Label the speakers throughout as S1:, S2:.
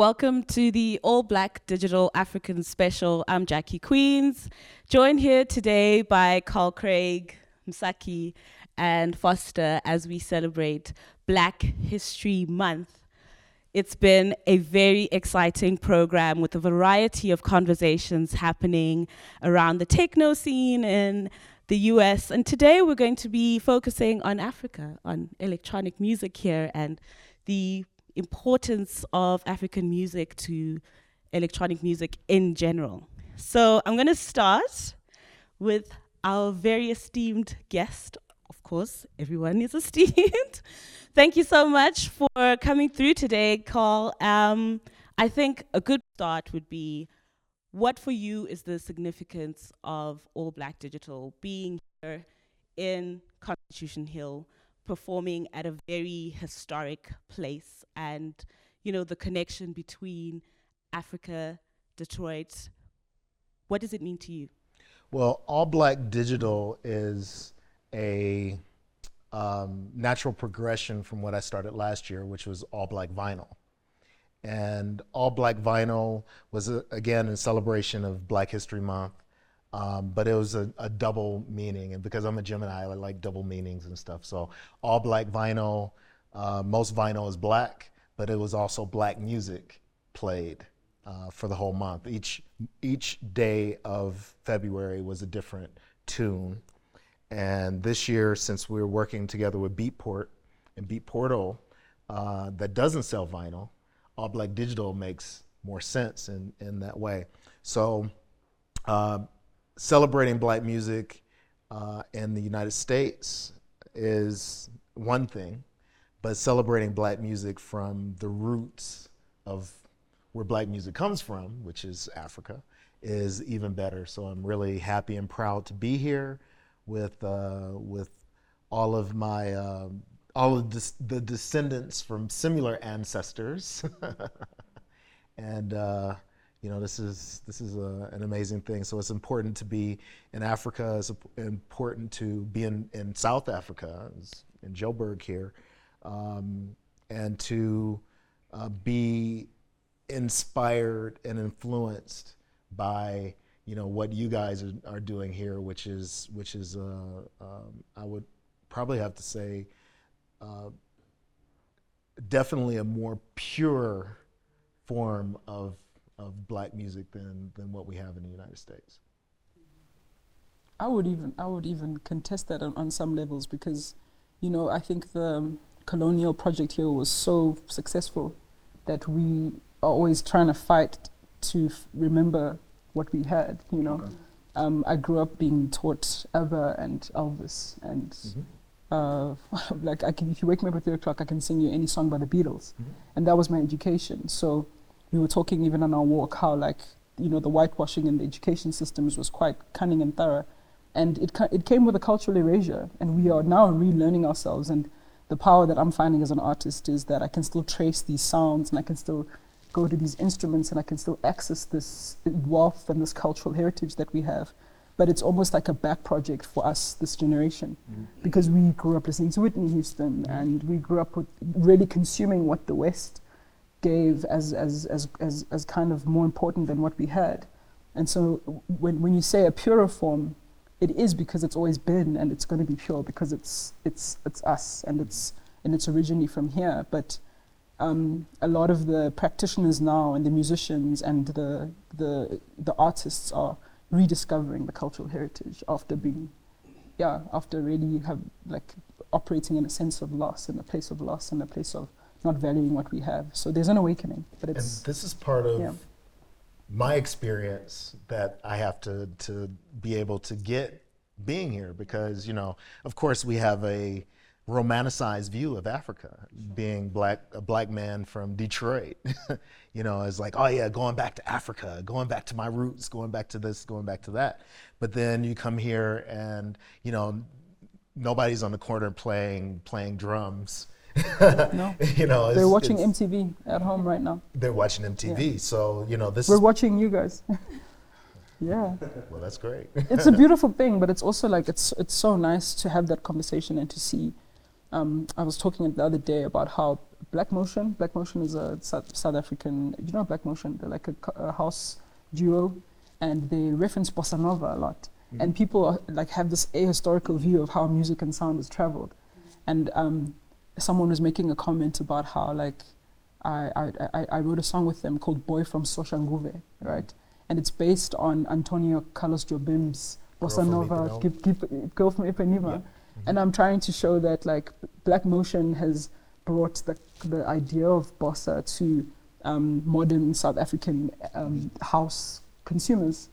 S1: Welcome to the All Black Digital African Special. I'm Jackie Queens, joined here today by Carl Craig, Msaki, and Fosta as we celebrate Black History Month. It's been a very exciting program with a variety of conversations happening around the techno scene in the US. And today we're going to be focusing on Africa, on electronic music here, and the importance of African music to electronic music in general. So I'm going to start with our very esteemed guest. Of course, everyone is esteemed. Thank you so much for coming through today, Carl. Um, I think a good start would be what for you is the significance of All Black Digital being here in Constitution Hill, performing at a very historic place, and you know the connection between Africa, Detroit. What does it mean to you?
S2: Well, All Black Digital is a um, natural progression from what I started last year, which was all black vinyl. And all black vinyl was, a, again, in celebration of Black History Month, um, but it was a, a, double meaning. And because I'm a Gemini, I like double meanings and stuff. So all black vinyl, uh, most vinyl is black, but it was also black music played. Uh, for the whole month. Each each day of February was a different tune, and this year, since we are working together with Beatport and Beatportal, uh, that doesn't sell vinyl, All Black Digital makes more sense in, in that way. So, uh, celebrating black music uh, in the United States is one thing, but celebrating black music from the roots of where black music comes from, which is Africa, is even better. So I'm really happy and proud to be here with uh, with all of my uh, all of this, the descendants from similar ancestors, and uh, you know this is this is a, an amazing thing. So it's important to be in Africa. It's important to be in, in South Africa, in Joburg here, um, and to uh, be inspired and influenced by you know what you guys are, are doing here, which is which is uh, um, I would probably have to say uh, definitely a more pure form of of black music than than what we have in the United States.
S3: I would even I would even contest that on, on some levels because, you know, I think the um, colonial project here was so successful that we are always trying to fight to f- remember what we had, you know. Okay. Um, I grew up being taught ABBA and Elvis, and mm-hmm. uh, like I can, if you wake me up at three o'clock, I can sing you any song by the Beatles, mm-hmm. and that was my education. So we were talking even on our walk how like you know the whitewashing in the education systems was quite cunning and thorough, and it ca- it came with a cultural erasure, and we are now relearning ourselves. And the power that I'm finding as an artist is that I can still trace these sounds, and I can still go to these instruments and I can still access this wealth and this cultural heritage that we have. But it's almost like a back project for us, this generation, mm-hmm. because we grew up listening to Whitney Houston mm-hmm. and we grew up with really consuming what the West gave as, as, as, as, as kind of more important than what we had. And so when, when you say a purer form, it is because it's always been and it's going to be pure because it's, it's, it's us and it's, and it's originally from here. But um, a lot of the practitioners now and the musicians and the, the, the artists are rediscovering the cultural heritage after being, yeah, after really have like operating in a sense of loss, and a place of loss, and a place of not valuing what we have. So there's an awakening, but it's.
S2: And this is part of yeah. my experience that I have to to be able to get being here because you know, of course, we have a romanticized view of Africa, being black a black man from Detroit. you know, it's like, oh yeah, going back to Africa, going back to my roots, going back to this, going back to that. But then you come here and you know, nobody's on the corner playing playing drums.
S3: no, you know, they're watching MTV at home right now.
S2: They're watching MTV, yeah. so you know this.
S3: We're watching you guys. yeah.
S2: Well, that's great.
S3: it's a beautiful thing, but it's also like it's it's so nice to have that conversation and to see um, I was talking the other day about how Black Motion, Black Motion is a South, South African, you know Black Motion, they're like a, a house duo, and they reference bossa nova a lot. Mm-hmm. And people are, like have this ahistorical view of how music and sound has traveled. Mm-hmm. And um, someone was making a comment about how like I, I, I wrote a song with them called Boy from Soshanguve, right? And it's based on Antonio Carlos Jobim's Bossa Nova, keep, keep, Girl from Ipanema. Yeah. Mm-hmm. And I'm trying to show that like Black Motion has brought the, the idea of Bossa to um, modern South African um, house consumers.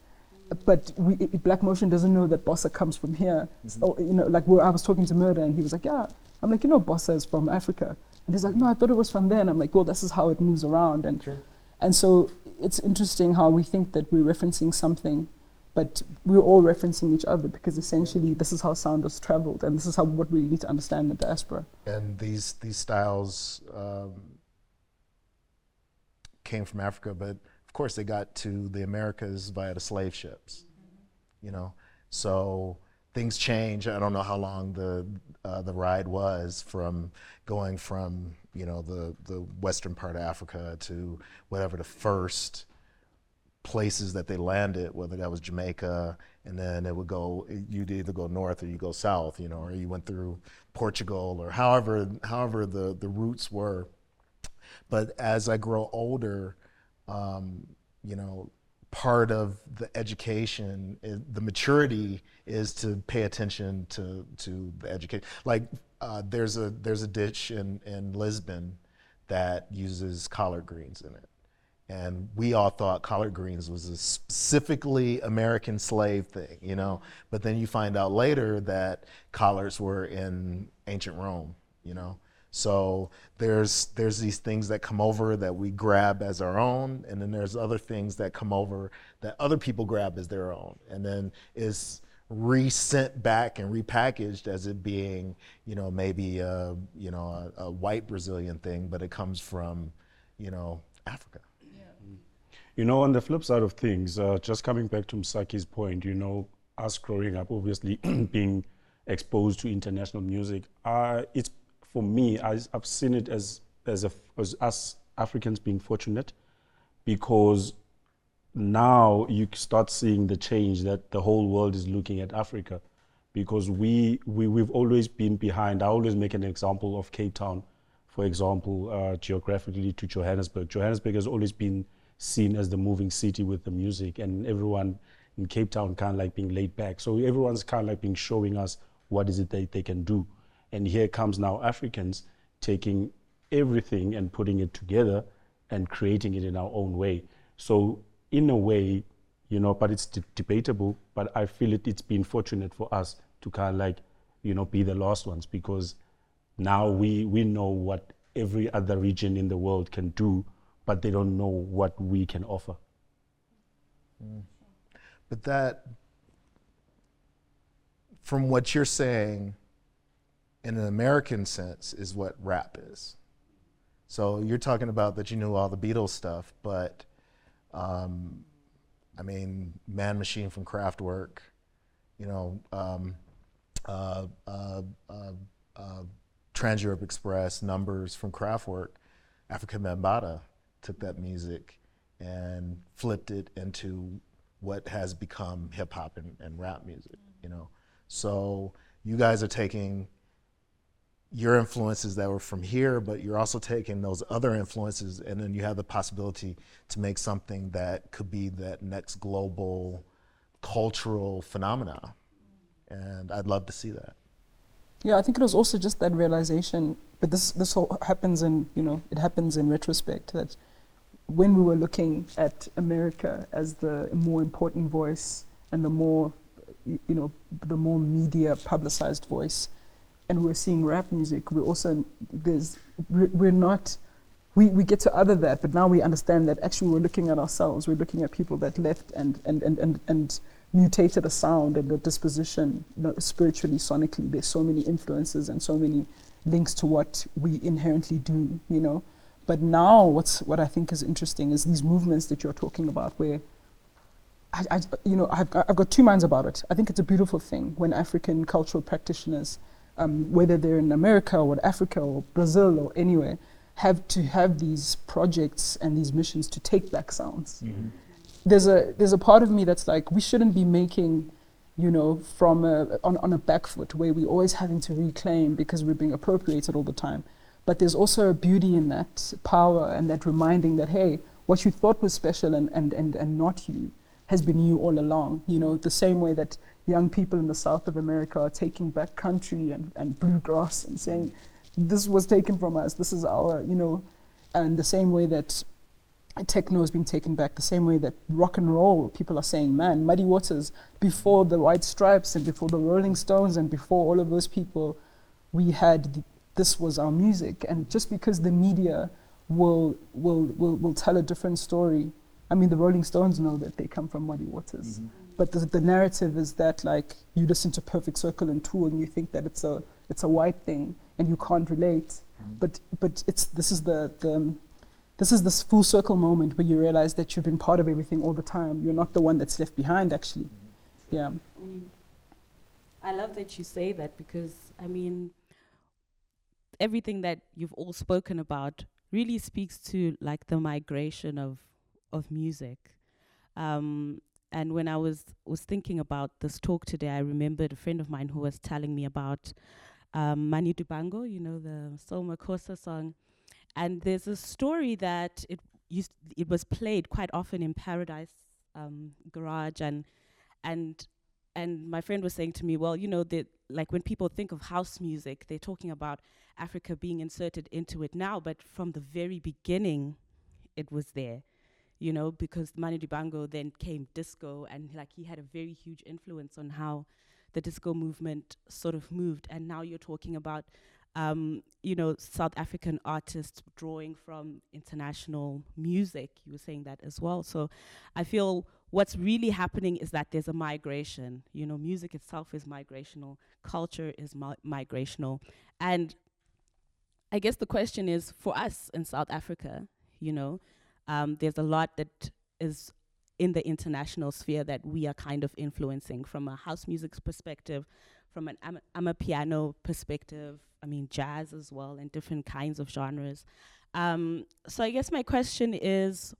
S3: But we, Black Motion doesn't know that Bossa comes from here. Mm-hmm. So, you know, like I was talking to Murder and he was like, yeah. I'm like, you know, Bossa is from Africa. And he's like, no, I thought it was from there. And I'm like, well, this is how it moves around. And, sure. and so it's interesting how we think that we're referencing something, but we're all referencing each other because essentially this is how sound has traveled. And this is how what we need to understand in the diaspora.
S2: And these, these styles um, came from Africa, but of course they got to the Americas via the slave ships, mm-hmm. you know? So things change. I don't know how long the uh, the ride was from going from you know the the western part of Africa to whatever the first places that they landed, whether that was Jamaica, and then it would go. You'd either go north or you go south, you know, or you went through Portugal or however however the the routes were. But as I grow older, um, you know, part of the education, the maturity is to pay attention to to the education. Like uh, there's a there's a dish in in Lisbon that uses collard greens in it, and we all thought collard greens was a specifically American slave thing, you know. But then you find out later that collards were in ancient Rome, you know. So there's there's these things that come over that we grab as our own, and then there's other things that come over that other people grab as their own, and then is resent back and repackaged as it being, you know, maybe a, you know a, a white Brazilian thing, but it comes from, you know, Africa.
S4: You know, on the flip side of things, uh, just coming back to Msaki's point, you know, us growing up, obviously being exposed to international music, uh, it's for me, I, have seen it as as, a, as us Africans being fortunate, because now you start seeing the change that the whole world is looking at Africa, because we we we've always been behind. I always make an example of Cape Town, for example, uh, geographically to Johannesburg. Johannesburg has always been seen as the moving city with the music, and everyone in Cape Town kind of like being laid back. So everyone's kind of like being showing us what is it that they can do. And here comes now Africans taking everything and putting it together and creating it in our own way. So in a way, you know, but it's de- debatable. But I feel it, it's been fortunate for us to kind of like, you know, be the last ones because now we we know what every other region in the world can do, but they don't know what we can offer.
S2: Mm. But that, from what you're saying, in an American sense, is what rap is. So you're talking about that you knew all the Beatles stuff, but um, I mean, Man Machine from Kraftwerk, you know, um, uh, uh, uh, uh Trans Europe Express, Numbers from Kraftwerk, Afrika Bambaataa took that music and flipped it into what has become hip hop and, and rap music, you know. So you guys are taking your influences that were from here, but you're also taking those other influences, and then you have the possibility to make something that could be that next global cultural phenomena. And I'd love to see that.
S3: Yeah, I think it was also just that realization, but this this all happens in you know it happens in retrospect that when we were looking at America as the more important voice and the more you know the more media publicized voice and we're seeing rap music, we're also there's we're not we, we get to other that, but now we understand that actually we're looking at ourselves. We're looking at people that left and and and and, and mutated a sound and a disposition you know, spiritually, sonically. There's so many influences and so many links to what we inherently do, you know. But now, what's what I think is interesting is these movements that you're talking about, where I, I you know, I've, I've got two minds about it. I think it's a beautiful thing when African cultural practitioners um, whether they're in America or Africa or Brazil or anywhere, have to have these projects and these missions to take back sounds.
S4: Mm-hmm.
S3: There's a there's a part of me that's like we shouldn't be making, you know, from a, on on a back foot where we're always having to reclaim because we're being appropriated all the time. But there's also a beauty in that power and that reminding that hey, what you thought was special and and and, and not you has been you all along. You know, the same way that young people in the south of America are taking back country and, and bluegrass and saying, this was taken from us, this is our, you know, and the same way that techno has been taken back, the same way that rock and roll, people are saying, man, Muddy Waters, before the White Stripes and before the Rolling Stones and before all of those people, we had, th- this was our music. And just because the media will, will, will, will tell a different story, I mean, the Rolling Stones know that they come from Muddy Waters. Mm-hmm but the, the narrative is that like you listen to Perfect Circle and Tool and you think that it's a it's a white thing and you can't relate. Mm-hmm. But but it's this is the, the this is this full circle moment where you realize that you've been part of everything all the time. You're not the one that's left behind actually. Mm-hmm. Yeah. Mm.
S1: I love that you say that because I mean everything that you've all spoken about really speaks to like the migration of of music. Um, and when I was was thinking about this talk today, I remembered a friend of mine who was telling me about um, Manu Dibango, you know, the Soul Makossa song. And there's a story that it used it was played quite often in Paradise um, Garage and and and my friend was saying to me, well, you know, that like when people think of house music, they're talking about Africa being inserted into it now, but from the very beginning, it was there you know, because Manu Dibango then came disco, and like he had a very huge influence on how the disco movement sort of moved. And now you're talking about, um, you know, South African artists drawing from international music. You were saying that as well. So I feel what's really happening is that there's a migration. You know, music itself is migrational, culture is mi- migrational, and I guess the question is for us in South Africa, you know um, there's a lot that is in the international sphere that we are kind of influencing from a house music perspective, from an am- amapiano perspective, I mean, jazz as well, and different kinds of genres. Um, so I guess my question is,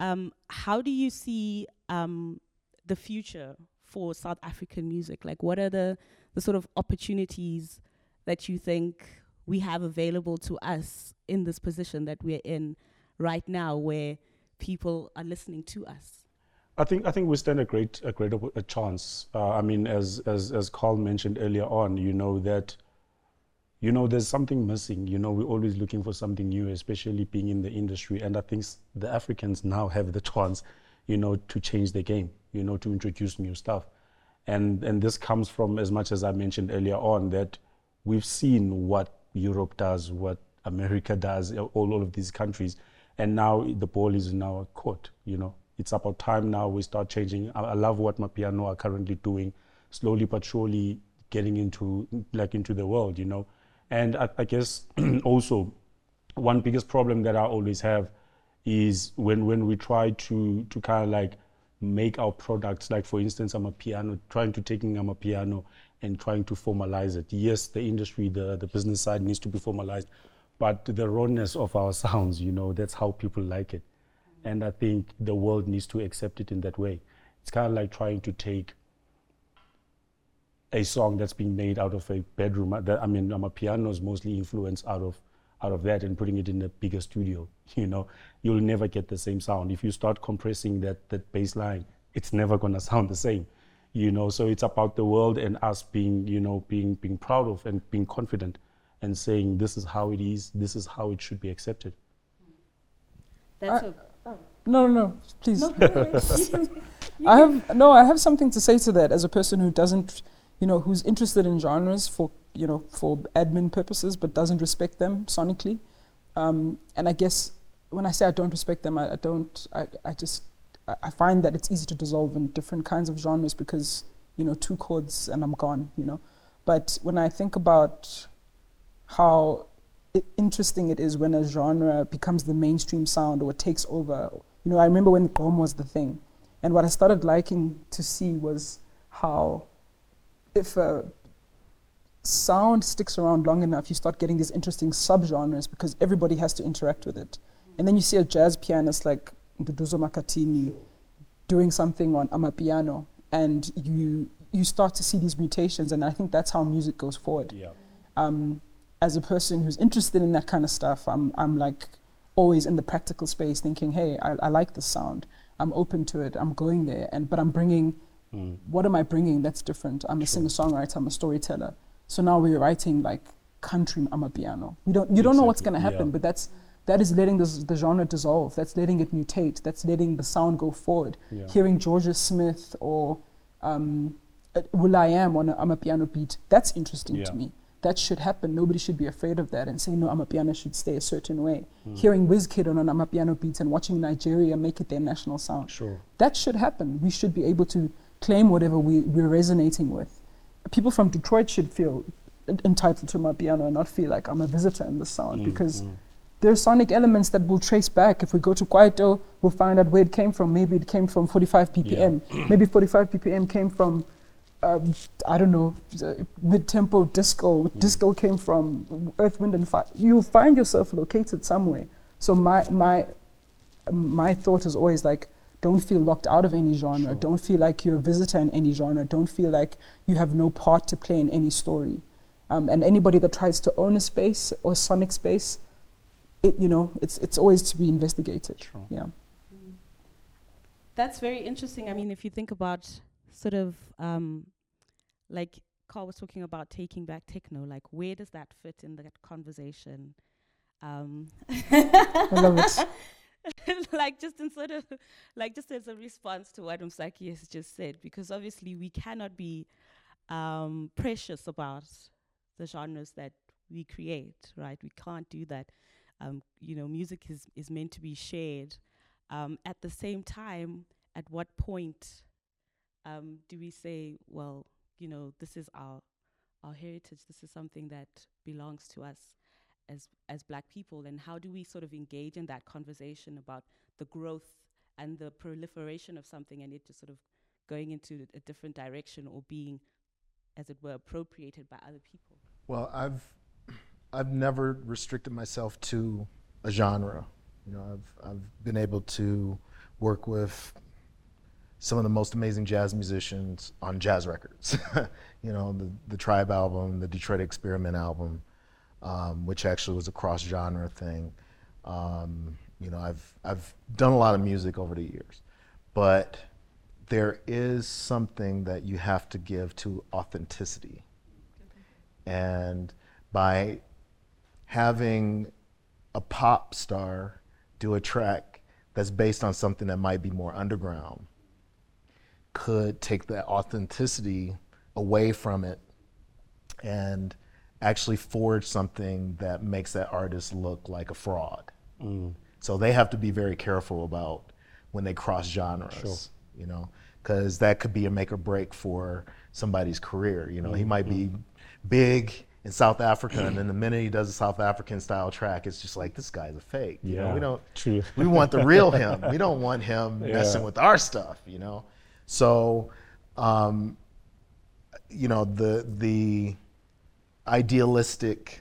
S1: um, how do you see um, the future for South African music? Like, what are the, the sort of opportunities that you think we have available to us in this position that we're in right now where people are listening to us?
S4: I think I think we stand a great a great a chance. Uh, I mean, as as as Carl mentioned earlier on, you know that you know there's something missing. You know, we're always looking for something new, especially being in the industry. And I think the Africans now have the chance, you know, to change the game. You know, to introduce new stuff. And and this comes from as much as I mentioned earlier on that we've seen what Europe does, what America does, all, all of these countries and now the ball is in our court. You know, it's about time now we start changing. I, I love what amapiano are currently doing, slowly but surely getting into like into the world. You know, and I, I guess also one biggest problem that I always have is when when we try to to kind of like make our products like for instance amapiano trying to taking amapiano and trying to formalize it yes the industry the the business side needs to be formalized but the rawness of our sounds, you know, that's how people like it. And I think the world needs to accept it in that way. It's kind of like trying to take a song that's being made out of a bedroom. I mean, amapiano is mostly influenced out of out of that and putting it in a bigger studio. You know, you'll never get the same sound if you start compressing that that bass line. It's never gonna sound the same. You know, so it's about the world and us being, you know, being being proud of and being confident and saying this is how it is, this is how it should be accepted.
S3: That's I, a, oh. No, no, no, please. No, I have no, I have something to say to that as a person who doesn't, you know, who's interested in genres for you know for admin purposes, but doesn't respect them sonically. Um, and I guess when I say I don't respect them, I, I don't. I, I just I find that it's easy to dissolve in different kinds of genres because you know two chords and I'm gone. You know, but when I think about how interesting it is when a genre becomes the mainstream sound or takes over. You know, I remember when Gqom was the thing, and what I started liking to see was how if a sound sticks around long enough, you start getting these interesting subgenres because everybody has to interact with it. And then you see a jazz pianist like Nduduzo Makhathini doing something on amapiano, and you you start to see these mutations, and I think that's how music goes forward.
S4: Yeah.
S3: Um, as a person who's interested in that kind of stuff, I'm I'm like always in the practical space, thinking, hey, I, I like this sound. I'm open to it. I'm going there, and but I'm bringing.
S4: Mm.
S3: What am I bringing that's different? I'm a singer-songwriter. I'm a storyteller. So now we're writing like country amapiano. We don't. You don't know what's going to happen,
S4: yeah.
S3: but that's that is letting this, the genre dissolve. That's letting it mutate. That's letting the sound go forward.
S4: Yeah.
S3: Hearing Jorja Smith or um, uh, will.i.am on a piano beat. That's interesting
S4: Yeah.
S3: to me. That should happen. Nobody should be afraid of that and say no, amapiano should stay a certain way.
S4: Hmm.
S3: Hearing Wizkid on an amapiano beat and watching Nigeria make it their national sound.
S4: Sure.
S3: That should happen. We should be able to claim whatever we, we're resonating with. People from Detroit should feel entitled to amapiano and not feel like I'm a visitor in the sound
S4: Mm,
S3: because
S4: mm.
S3: there are sonic elements that we'll trace back. If we go to Kwaito, we'll find out where it came from. Maybe it came from 45 ppm. Maybe 45 ppm came from, um, I don't know, mid-tempo disco. Disco came from Earth, Wind, and Fire. You'll find yourself located somewhere. So my my my thought is always like, don't feel locked out of any genre.
S4: Sure.
S3: Don't feel like you're a visitor in any genre. Don't feel like you have no part to play in any story. Um, and anybody that tries to own a space or sonic space, it you know, it's it's always to be investigated.
S4: Sure.
S3: Yeah.
S1: That's very interesting. I mean, if you think about sort of um, like Carl was talking about taking back techno, like where does that fit in that conversation? Um,
S3: I love it.
S1: like just in sort of like just as a response to what Umsaki has just said, because obviously we cannot be um, precious about the genres that we create, right? We can't do that. Um, you know, music is is meant to be shared. Um, at the same time, at what point um, do we say, well, you know, this is our our heritage. This is something that belongs to us as as Black people, and how do we sort of engage in that conversation about the growth and the proliferation of something, and it just sort of going into a different direction or being, as it were, appropriated by other people.
S2: Well, I've I've never restricted myself to a genre. You know, I've I've been able to work with some of the most amazing jazz musicians on jazz records. you know, the the Tribe album, the Detroit Experiment album, um, which actually was a cross genre thing. Um, you know, I've I've done a lot of music over the years, but there is something that you have to give to authenticity and by having a pop star do a track that's based on something that might be more underground could take that authenticity away from it and actually forge something that makes that artist look like a fraud. Mm. So they have to be very careful about when they cross genres, you know, because that could be a make or break for somebody's career. You know, he might be mm-hmm. big in South Africa, and then the minute he does a South African style track, it's just like this guy's a fake. You know,
S4: Yeah,
S2: we don't.
S4: true.
S2: We want the real him. We don't want him messing with our stuff. You know, so um, you know the the idealistic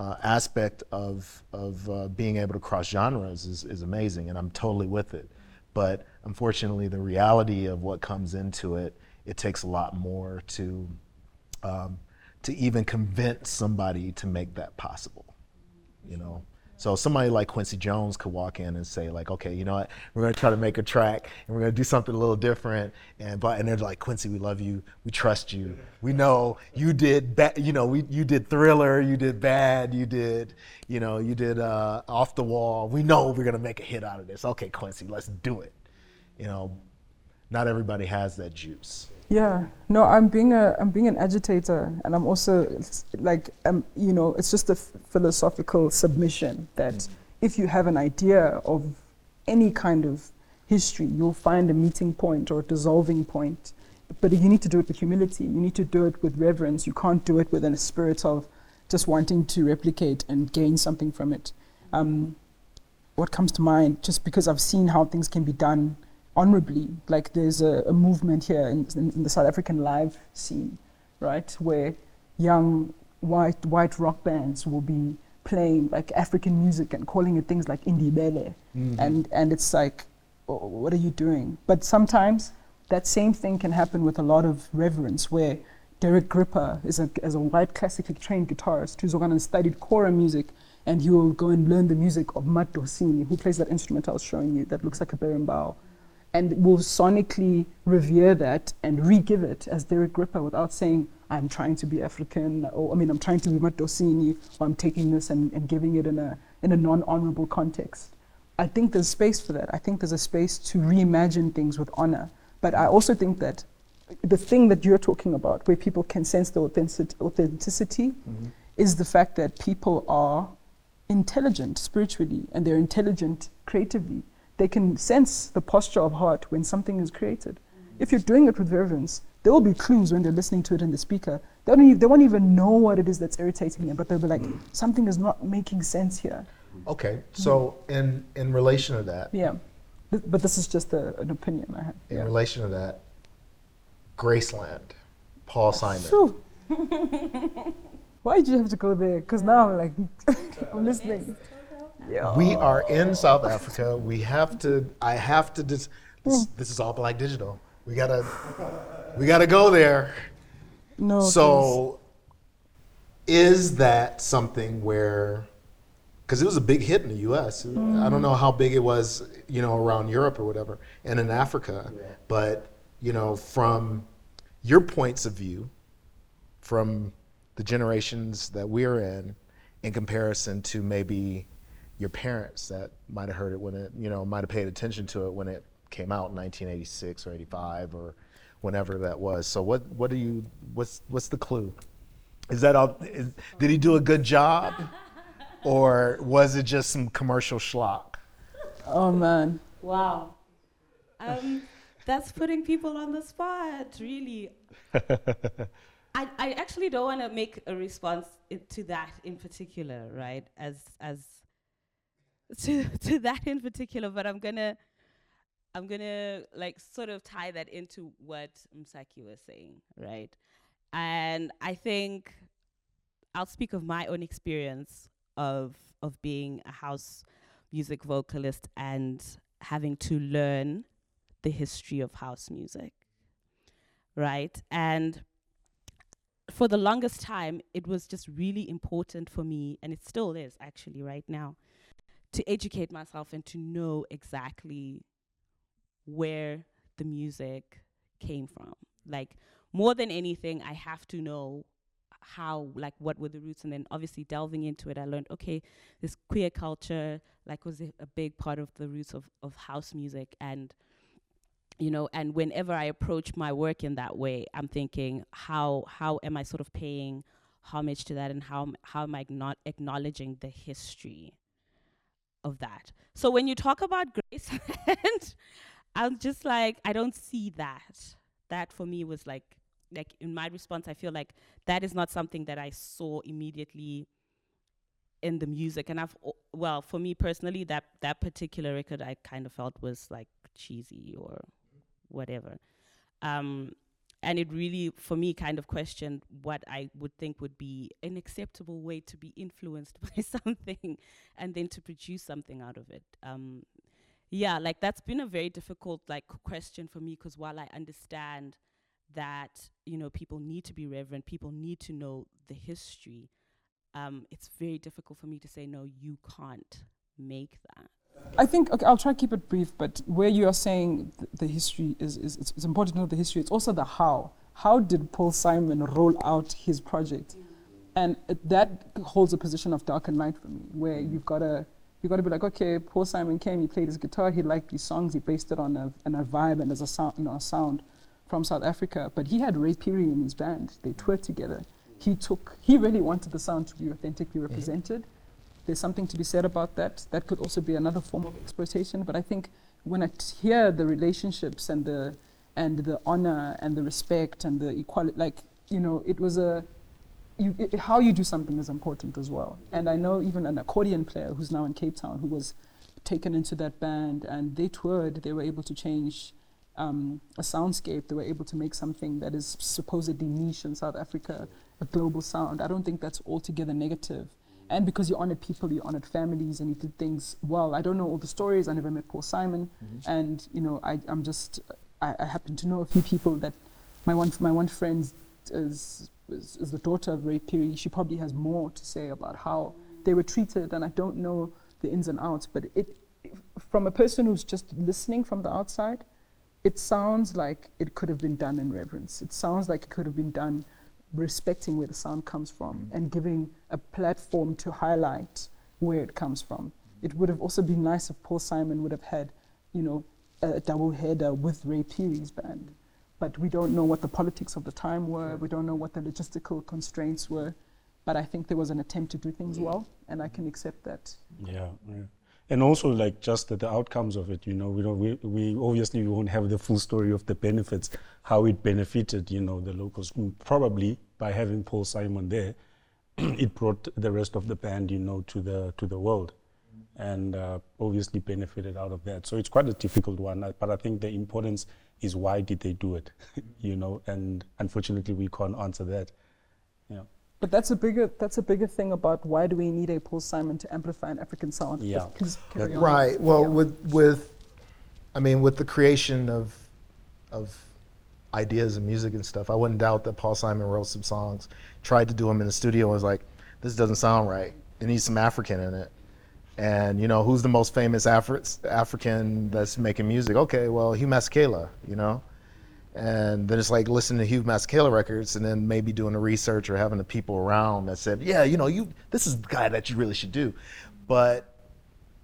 S2: uh, aspect of of uh, being able to cross genres is, is amazing, and I'm totally with it. But unfortunately, the reality of what comes into it, it takes a lot more to um, to even convince somebody to make that possible. You know. So somebody like Quincy Jones could walk in and say like, okay, you know what, we're gonna try to make a track and we're gonna do something a little different, and but and they're like, Quincy, we love you, we trust you, we know you did bad, you know, we you did Thriller, you did Bad, you did, you know, you did uh, Off the Wall. We know we're gonna make a hit out of this. Okay, Quincy, let's do it. You know, not everybody has that juice.
S3: Yeah, no, I'm being a I'm being an agitator, and I'm also like um you know it's just a f- philosophical submission that if you have an idea of any kind of history, you'll find a meeting point or a dissolving point, but you need to do it with humility. You need to do it with reverence. You can't do it within a spirit of just wanting to replicate and gain something from it. Um, what comes to mind, just because I've seen how things can be done honorably. Like there's a, a movement here in, in, in the South African live scene, right, where young white white rock bands will be playing like African music and calling it things like indie bele,
S2: Mhm.
S3: and and it's like, "Oh, what are you doing? But sometimes that same thing can happen with a lot of reverence, where Derek Gripper is a as a white classically trained guitarist who's gone and studied kora music, and he will go and learn the music of Madosini, who plays that instrument I was showing you that looks like a berimbau, and will sonically revere that and re-give it as Derek Gripper without saying, I'm trying to be African, or I mean, I'm trying to be Madosini, or I'm taking this and, and giving it in a, in a non-honorable context. I think there's space for that. I think there's a space to reimagine things with honor. But I also think that the thing that you're talking about, where people can sense the authentic- authenticity,
S2: Mhm.
S3: is the fact that people are intelligent spiritually and they're intelligent creatively. They can sense the posture of heart when something is created. If you're doing it with reverence, there will be clues when they're listening to it in the speaker. They, don't even, they won't even know what it is that's irritating them, but they'll be like, something is not making sense here.
S2: Okay, so in in relation to that,
S3: Yeah. Th- But this is just a, an opinion I have.
S2: in
S3: Yeah.
S2: relation to that, Graceland, Paul Simon.
S3: Why did you have to go there? Because now I'm like, I'm listening. Yeah.
S2: We are in South Africa. We have to. I have to. Dis, this, hmm. this is all Black Digital. We gotta. We gotta go there.
S3: No.
S2: So, is that something where? Because it was a big hit in the U.S. I don't know hmm. how big it was, you know, around Europe or whatever, and in Africa. But you know, from your points of view, from the generations that we're in, in comparison to maybe your parents that might have heard it when it, you know, might have paid attention to it when it came out in 1986 or 85 or whenever that was. So what, what do you, what's, what's the clue? Is that all, is, did he do a good job? Or was it just some commercial schlock?
S3: oh man.
S1: Wow. Um, that's putting people on the spot, really. I, I actually don't want to make a response to that in particular, right? As as to to that in particular, but I'm gonna I'm gonna like sort of tie that into what Msaki was saying, right? And I think I'll speak of my own experience of of being a house music vocalist and having to learn the history of house music. Right? And for the longest time, it was just really important for me, and it still is actually right now, to educate myself and to know exactly where the music came from. Like, more than anything, I have to know how, like, what were the roots, and then obviously delving into it, I learned, okay, this queer culture, like, was a, big part of the roots of, of house music, and you know and whenever i approach my work in that way i'm thinking how how am i sort of paying homage to that? And how how am i not acknowledging the history of that. So when you talk about grace and i'm just like i don't see that. That for me was like like in my response i feel like that is not something that i saw immediately in the music. And i've well for me personally that that particular record i kind of felt was like cheesy or whatever. Um, and it really, for me, kind of questioned what I would think would be an acceptable way to be influenced by something and then to produce something out of it. Um, yeah, like that's been a very difficult like question for me because while I understand that you know people need to be reverent, people need to know the history. Um, it's very difficult for me to say no, you can't make that.
S3: I think okay, I'll try to keep it brief, but where you are saying th- the history is, is it's, it's important to know the history. It's also the how. How did Paul Simon roll out his project? And it, that holds a position of dark and light for me, where mm. you've got to you've got to be like, okay, Paul Simon came, he played his guitar, he liked these songs, he based it on a, on a vibe and as a sound, you know, a sound from South Africa. But he had Ray Phiri in his band; they toured together. He took, he really wanted the sound to be authentically represented there's something to be said about that. That could also be another form of exploitation. But I think when I t- hear the relationships and the and the honor and the respect and the equality, like you know, it was a you, i how you do something is important as well. And I know even an accordion player who's now in Cape Town who was taken into that band and they toured. They were able to change um, a soundscape. They were able to make something that is supposedly niche in South Africa, a global sound. I don't think that's altogether negative. And because you honored people, you honored families, and you did things well. I don't know all the stories. I never met Paul Simon,
S2: Mm-hmm.
S3: and you know, I, I'm just. I, I happen to know a few people that my one my one friend is, is is the daughter of Ray Phiri. She probably has more to say about how they were treated, and I don't know the ins and outs. But it, from a person who's just listening from the outside, it sounds like it could have been done in reverence. It sounds like it could have been done respecting where the sound comes from mm. and giving a platform to highlight where it comes from. It would have also been nice if Paul Simon would have had, you know, a double header with Ray Phiri's band. But we don't know what the politics of the time were. We don't know what the logistical constraints were. But I think there was an attempt to do things well, and I can accept that.
S4: Yeah, yeah. And also, like, just the, the outcomes of it, you know, we, don't, we, we obviously we won't have the full story of the benefits, how it benefited, you know, the locals. Probably by having Paul Simon there, it brought the rest of the band, you know, to the, to the world and uh, obviously benefited out of that. So it's quite a difficult one, uh, but I think the importance is why did they do it, you know, and unfortunately we can't answer that. Yeah.
S3: But that's a bigger that's a bigger thing about why do we need a Paul Simon to amplify an African sound?
S4: Yeah.
S3: carry on.
S2: Right. Well,
S3: Yeah.
S2: with with, I mean, with the creation of of ideas and music and stuff, I wouldn't doubt that Paul Simon wrote some songs, tried to do them in the studio, and was like, "This doesn't sound right. It needs some African in it." And you know, who's the most famous Afri- African that's making music? Okay, well, Hugh Masekela. You know. And then it's like listening to Hugh Masekela records, and then maybe doing the research or having the people around that said, "Yeah, you know, you this is the guy that you really should do." But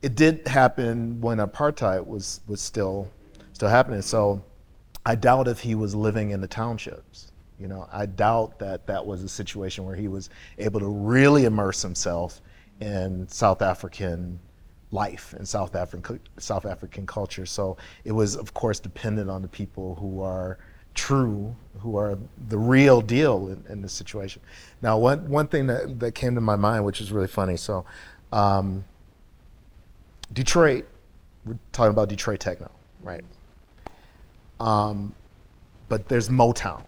S2: it did happen when apartheid was was still still happening. So I doubt if he was living in the townships. You know, I doubt that that was a situation where he was able to really immerse himself in South African life and South African South African culture. So it was, of course, dependent on the people who are true, who are the real deal in, in this situation. Now, one one thing that, that came to my mind, which is really funny. So, um, Detroit, we're talking about Detroit techno, right? Um, but there's Motown.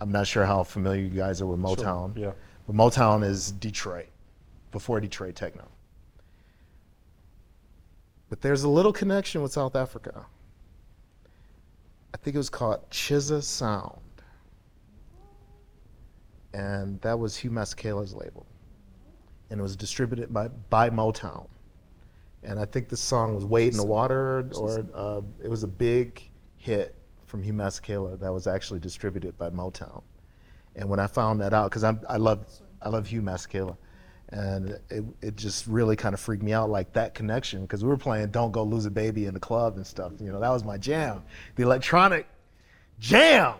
S2: I'm not sure how familiar you guys are with
S4: Sure,
S2: Motown.
S4: yeah.
S2: But Motown is Detroit, before Detroit techno. But there's a little connection with South Africa. I think it was called Chisa Sound. And that was Hugh Masekela's label. And it was distributed by, by Motown. And I think the song was Wade in the Water, or uh, it was a big hit from Hugh Masekela that was actually distributed by Motown. And when I found that out, because I love I love Hugh Masekela, and it it just really kind of freaked me out, like that connection, because we were playing "Don't Go Lose It Baby" in the club and stuff. You know, that was my jam, the electronic jam.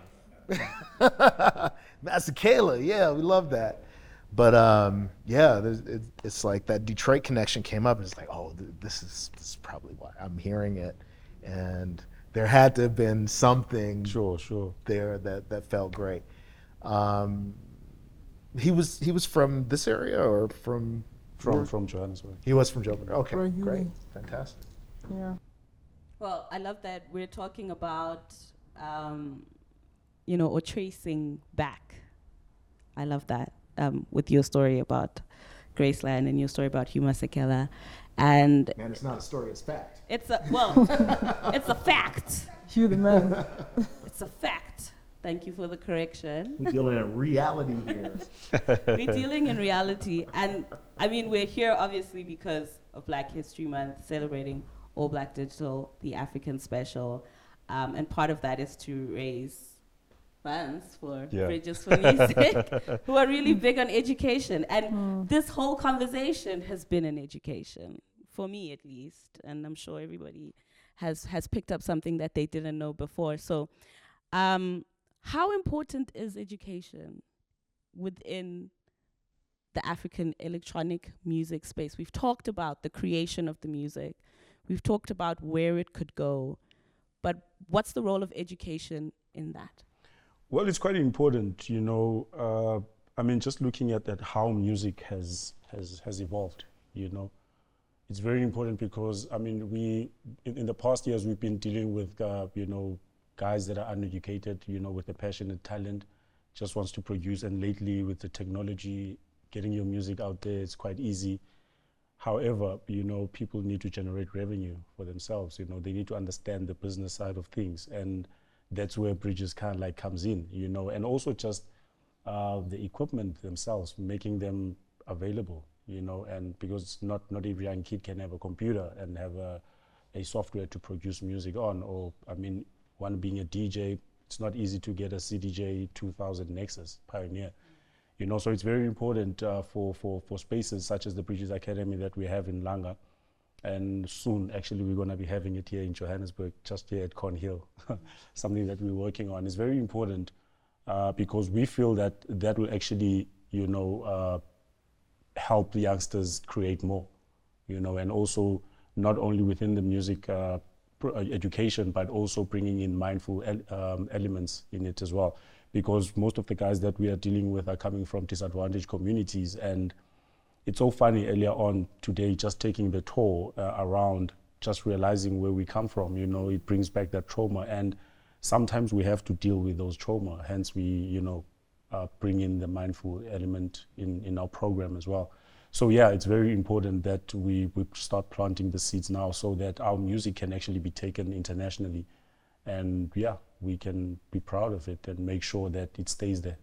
S2: Masekela, yeah, we love that. But um, yeah, it, it's like that Detroit connection came up, and it's like, oh, th- this is this is probably why I'm hearing it, and there had to have been something
S4: Sure, sure.
S2: there that that felt great. Um, he was he was from this area or from
S4: From, from Johannesburg.
S2: he was from Joburg. Okay,
S3: Right, you-
S2: great, fantastic.
S3: Yeah.
S1: Well, I love that we're talking about, um, you know, or tracing back. I love that um, with your story about Graceland and your story about Hugh Masekela. And
S2: Man, it's not a story; it's fact.
S1: it's a, well, it's a fact.
S3: Hugh the man.
S1: It's a fact. Thank you for the correction.
S2: We're dealing in reality here.
S1: we're dealing in reality. And I mean, we're here obviously because of Black History Month, celebrating All Black Digital, the African special. Um, and part of that is to raise funds for
S4: Yeah.
S1: Bridges for Music, who are really big on education. And this whole conversation has been an education, for me at least. And I'm sure everybody has, has picked up something that they didn't know before. So, um, how important is education within the African electronic music space? We've talked about the creation of the music, we've talked about where it could go, but what's the role of education in that?
S4: Well, it's quite important, you know. Uh, I mean, just looking at, at how music has, has, has evolved, you know. it's very important because I mean we in, in the past years we've been dealing with uh, you know guys that are uneducated, you know, with a passion and talent, just wants to produce. And lately with the technology, getting your music out there, it's quite easy. However, you know, people need to generate revenue for themselves. You know, they need to understand the business side of things, and that's where Bridges kind of like comes in. You know, and also just uh, the equipment themselves, making them available you know, and because not, not every young kid can have a computer and have a, a software to produce music on, or, I mean, one being a DJ, it's not easy to get a CDJ 2000 Nexus Pioneer. You know, so it's very important uh, for, for, for spaces such as the Bridges Academy that we have in Langa. And soon, actually, we're going to be having it here in Johannesburg, just here at Conhill, something that we're working on. is very important uh, because we feel that that will actually, you know, uh, help the youngsters create more, you know, and also not only within the music uh, uh, education, but also bringing in mindful el um, elements in it as well. Because most of the guys that we are dealing with are coming from disadvantaged communities. And it's so funny earlier on today, just taking the tour uh, around, just realizing where we come from, you know, it brings back that trauma. And sometimes we have to deal with those trauma. Hence, we, you know, uh, bring in the mindful element in, in our program as well. So yeah, it's very important that we, we start planting the seeds now so that our music can actually be taken internationally. And yeah, we can be proud of it and make sure that it stays there.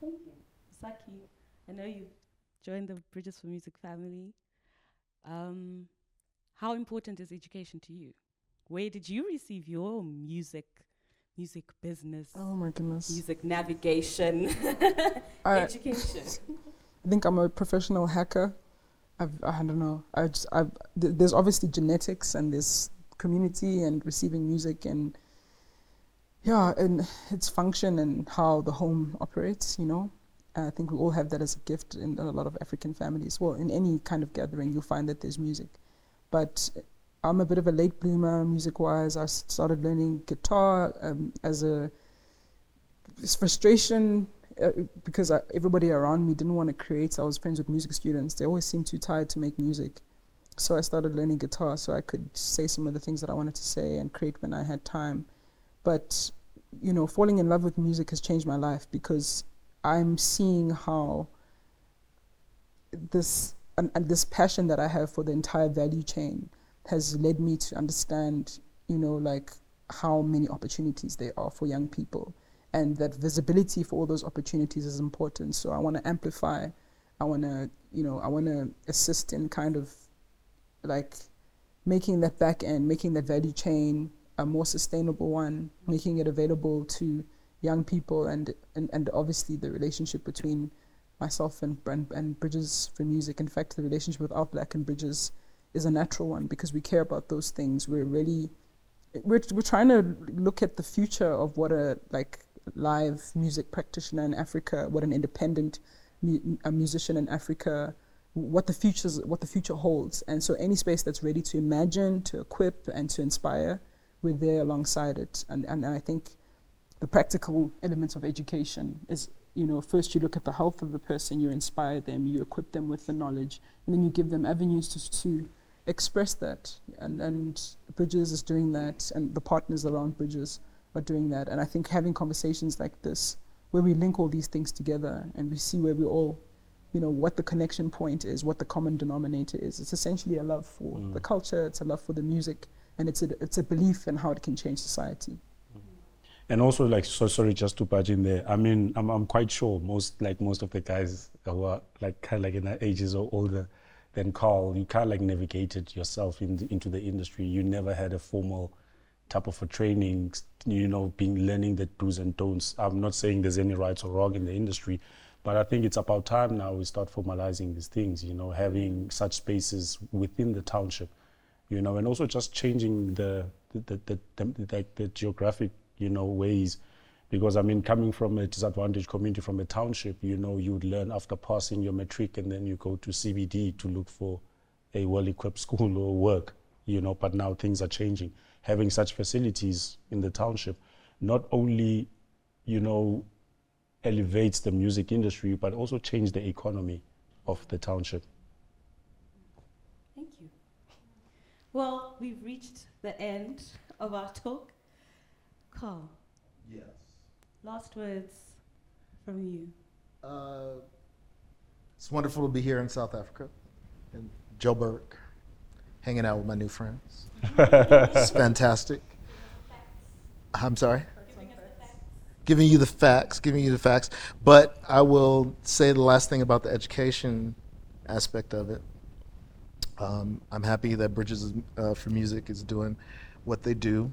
S1: Thank you. Msaki, I know you joined the Bridges for Music family. Um, how important is education to you? Where did you receive your music music business.
S3: Oh my goodness.
S1: Music navigation, I, education.
S3: I think I'm a professional hacker. I've, I don't know. I just, I've, th- there's obviously genetics and there's community and receiving music and yeah, and its function and how the home operates, you know. I think we all have that as a gift in a lot of African families. Well, in any kind of gathering, you'll find that there's music. But I'm a bit of a late bloomer music wise. I started learning guitar um, as a frustration uh, because I, everybody around me didn't want to create. I was friends with music students. They always seemed too tired to make music. So I started learning guitar so I could say some of the things that I wanted to say and create when I had time. But, you know, falling in love with music has changed my life because I'm seeing how this and, and this passion that I have for the entire value chain has led me to understand, you know, like how many opportunities there are for young people and that visibility for all those opportunities is important. So I want to amplify, I want to, you know, I want to assist in kind of like making that back end, making that value chain a more sustainable one, making it available to young people and, and, and obviously the relationship between myself and, and, and Bridges for Music. In fact, the relationship with All Black and Bridges is a natural one because we care about those things. We're really we're we're trying to look at the future of what a like live music practitioner in Africa, what an independent mu- a musician in Africa, what the futures what the future holds. And so any space that's ready to imagine, to equip, and to inspire, we're there alongside it. And and, and I think the practical elements of education is you know first you look at the health of the person, you inspire them, you equip them with the knowledge, and then you give them avenues to to express that. And, and Bridges is doing that, and the partners around Bridges are doing that. And I think having conversations like this, where we link all these things together and we see where we all, you know, what the connection point is, what the common denominator is. It's essentially a love for mm. the culture, it's a love for the music, and it's a, it's a belief in how it can change society.
S4: And also, like, so sorry, just to budge in there. I mean, I'm, I'm quite sure most, like, most of the guys who are like kind of like in their ages or older, than Carl, you kind of like navigated yourself in the, into the industry. You never had a formal type of a training, you know, being learning the do's and don'ts. I'm not saying there's any rights or wrong in the industry, but I think it's about time now we start formalizing these things, you know, having such spaces within the township, you know, and also just changing the the, the, the, the, the geographic, you know, ways because I mean, coming from a disadvantaged community, from a township, you know, you would learn after passing your matric and then you go to CBD to look for a well-equipped school or work, you know, but now things are changing. Having such facilities in the township not only, you know, elevates the music industry, but also change the economy of the township. Thank you.
S1: Well, we've reached the end of our talk. Carl,
S2: Yes.
S1: last words from you.
S2: Uh, it's wonderful to be here in South Africa, and Joburg, hanging out with my new friends. it's fantastic. I'm sorry. Giving you the facts, giving you the facts. But I will say the last thing about the education aspect of it. Um, I'm happy that Bridges uh, for Music is doing what they do.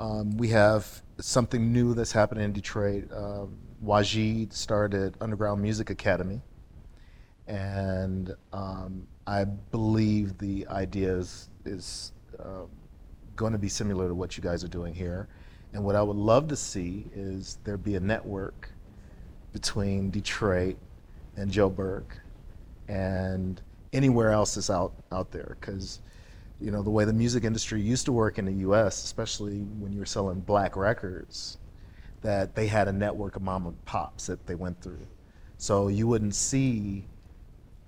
S2: Um, we have something new that's happening in Detroit. Um, Waajeed started Underground Music Academy, and um, I believe the idea is, is uh, going to be similar to what you guys are doing here. And what I would love to see is there be a network between Detroit and Joburg and anywhere else that's out, out there. Because, you know, the way the music industry used to work in the US, especially when you were selling black records, that they had a network of mom and pops that they went through. So you wouldn't see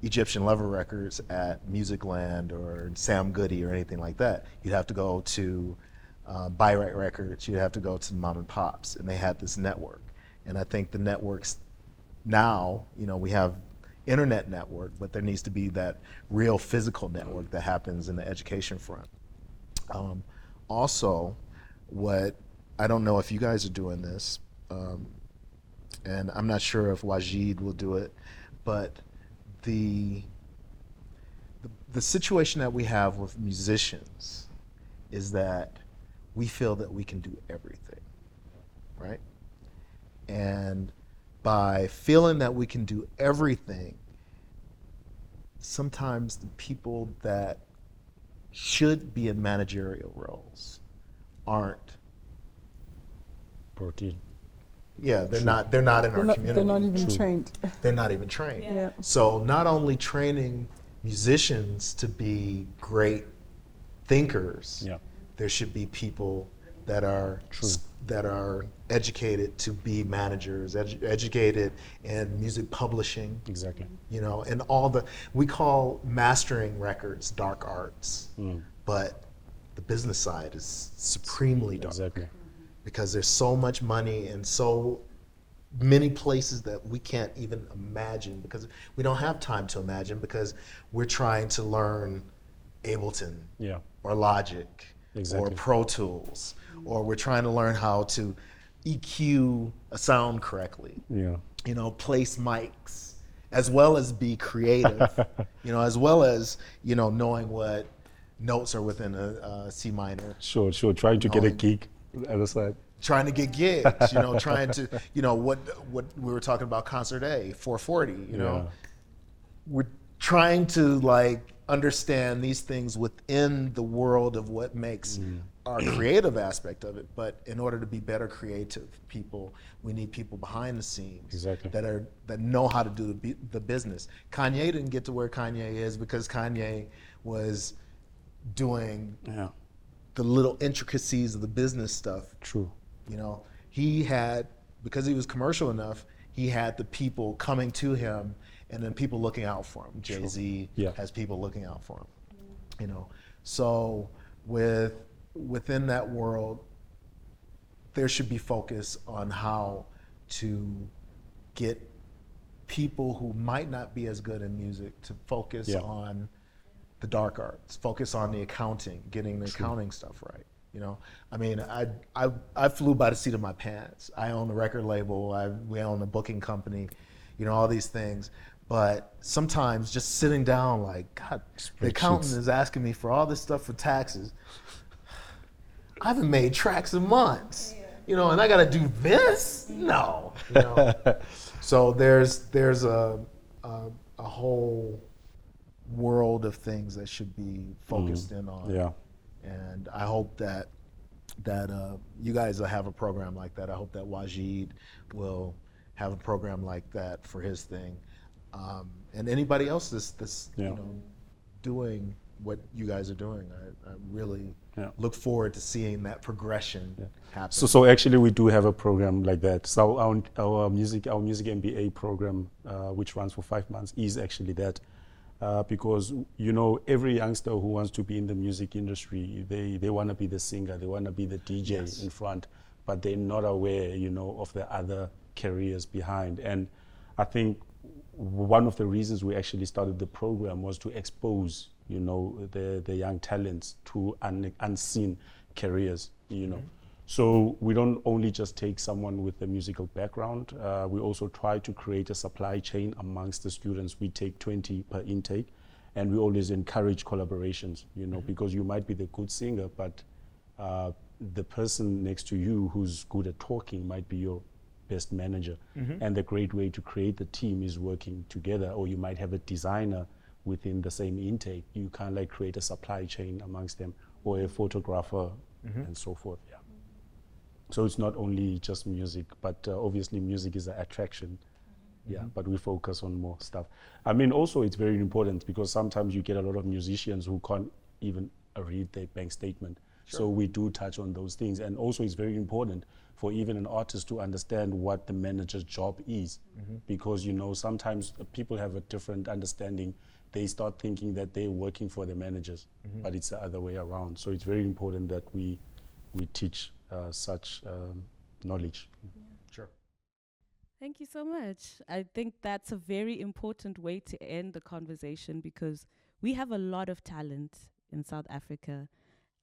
S2: Egyptian Lover Records at Musicland or Sam Goody or anything like that. You'd have to go to uh, Records, you'd have to go to mom and pops, and they had this network. And I think the networks now, you know, we have internet network, but there needs to be that real physical network that happens in the education front. Um, also, what I don't know if you guys are doing this, um, and I'm not sure if Waajeed will do it, but the, the the situation that we have with musicians is that we feel that we can do everything, right? And by feeling that we can do everything, sometimes the people that should be in managerial roles aren't.
S4: Protein.
S2: Yeah, they're not. They're not in
S3: They're
S2: our
S3: not,
S2: community.
S3: they're not even
S4: True.
S3: trained.
S2: They're not even trained.
S3: Yeah.
S2: So not only training musicians to be great thinkers,
S4: Yeah.
S2: there should be people that are
S4: True.
S2: that are educated to be managers, edu- educated in music publishing,
S4: Exactly.
S2: you know, and all the we call mastering records dark arts,
S4: Mm.
S2: but the business side is supremely dark
S4: Exactly.
S2: because there's so much money and so many places that we can't even imagine because we don't have time to imagine because we're trying to learn Ableton
S4: Yeah.
S2: or Logic
S4: Exactly.
S2: or Pro Tools or we're trying to learn how to EQ a sound correctly
S4: Yeah.
S2: you know, place mics, as well as be creative, you know, as well as, you know, knowing what notes are within a, a C minor,
S4: Sure. Sure. Trying to get a
S2: Knowing-
S4: gig other side.
S2: trying to get gigs, you know, trying to, you know, what, what we were talking about concert A, 440, you know, we're trying to like understand these things within the world of what makes mm. Our creative aspect of it. But in order to be better creative people, we need people behind the scenes
S4: Exactly.
S2: that are that know how to do the, the business. Kanye didn't get to where Kanye is because Kanye was doing
S4: Yeah.
S2: the little intricacies of the business stuff
S4: True.
S2: you know, he had because he was commercial enough, he had the people coming to him and then people looking out for him. Jay Z
S4: Yeah.
S2: has people looking out for him. You know, so with within that world, there should be focus on how to get people who might not be as good in music to focus
S4: Yeah.
S2: on the dark arts, focus on the accounting, getting the
S4: True.
S2: accounting stuff right. You know, I mean, I, I, I flew by the seat of my pants. I own a record label. I, we own a booking company. You know, all these things. But sometimes just sitting down, like, God, the accountant is asking me for all this stuff for taxes. I haven't made tracks in months. You know, and I got to do this? No. You know? so there's there's a, a a whole world of things that should be focused in on.
S4: Yeah.
S2: And I hope that that uh, you guys will have a program like that. I hope that Waajeed will have a program like that for his thing, um, and anybody else that's, that's
S4: Yeah.
S2: you know doing what you guys are doing. I, I really
S4: Yeah.
S2: look forward to seeing that progression happen.
S4: So, so actually, we do have a program like that. So our, our music, our music MBA program, uh, which runs for five months, is actually that. Uh, because you know every youngster who wants to be in the music industry, they, they want to be the singer, they want to be the DJ
S2: Yes.
S4: in front, but they're not aware, you know, of the other careers behind. And I think one of the reasons we actually started the program was to expose, you know, the, the young talents to un, unseen careers, you know. So we don't only just take someone with a musical background, uh, we also try to create a supply chain amongst the students. We take 20 per intake, and we always encourage collaborations, you know, because you might be the good singer, but uh, the person next to you who's good at talking might be your best manager. Mm-hmm. And the great way to create the team is working together, or you might have a designer within the same intake. You kind of like create a supply chain amongst them, or a photographer, mm-hmm. and so forth. Yeah. So it's not only just music, but uh, obviously music is an attraction. Mm-hmm. Yeah, but we focus on more stuff. I mean, also it's very important because sometimes you get a lot of musicians who can't even read their bank statement. So we do touch on those things, and also it's very important for even an artist to understand what the manager's job is, because you know sometimes uh, people have a different understanding. They start thinking that they're working for the managers, but it's the other way around. So it's very important that we we teach uh, such um, knowledge.
S2: Sure.
S1: Thank you so much. I think that's a very important way to end the conversation because we have a lot of talent in South Africa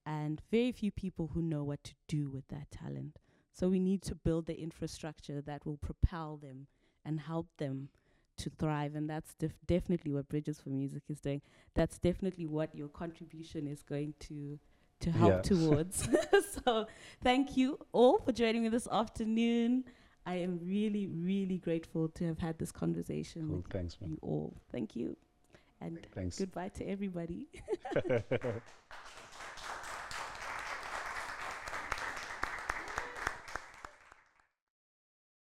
S1: and very few people who know what to do with that talent. So we need to build the infrastructure that will propel them and help them to thrive. And that's def- definitely what Bridges for Music is doing. That's definitely what your contribution is going to to help
S4: Yeah.
S1: towards. so thank you all for joining me this afternoon. I am really, really grateful to have had this conversation
S4: Cool.
S1: with
S4: Thanks, man.
S1: you all. Thank you. And
S4: Thanks.
S1: goodbye to everybody.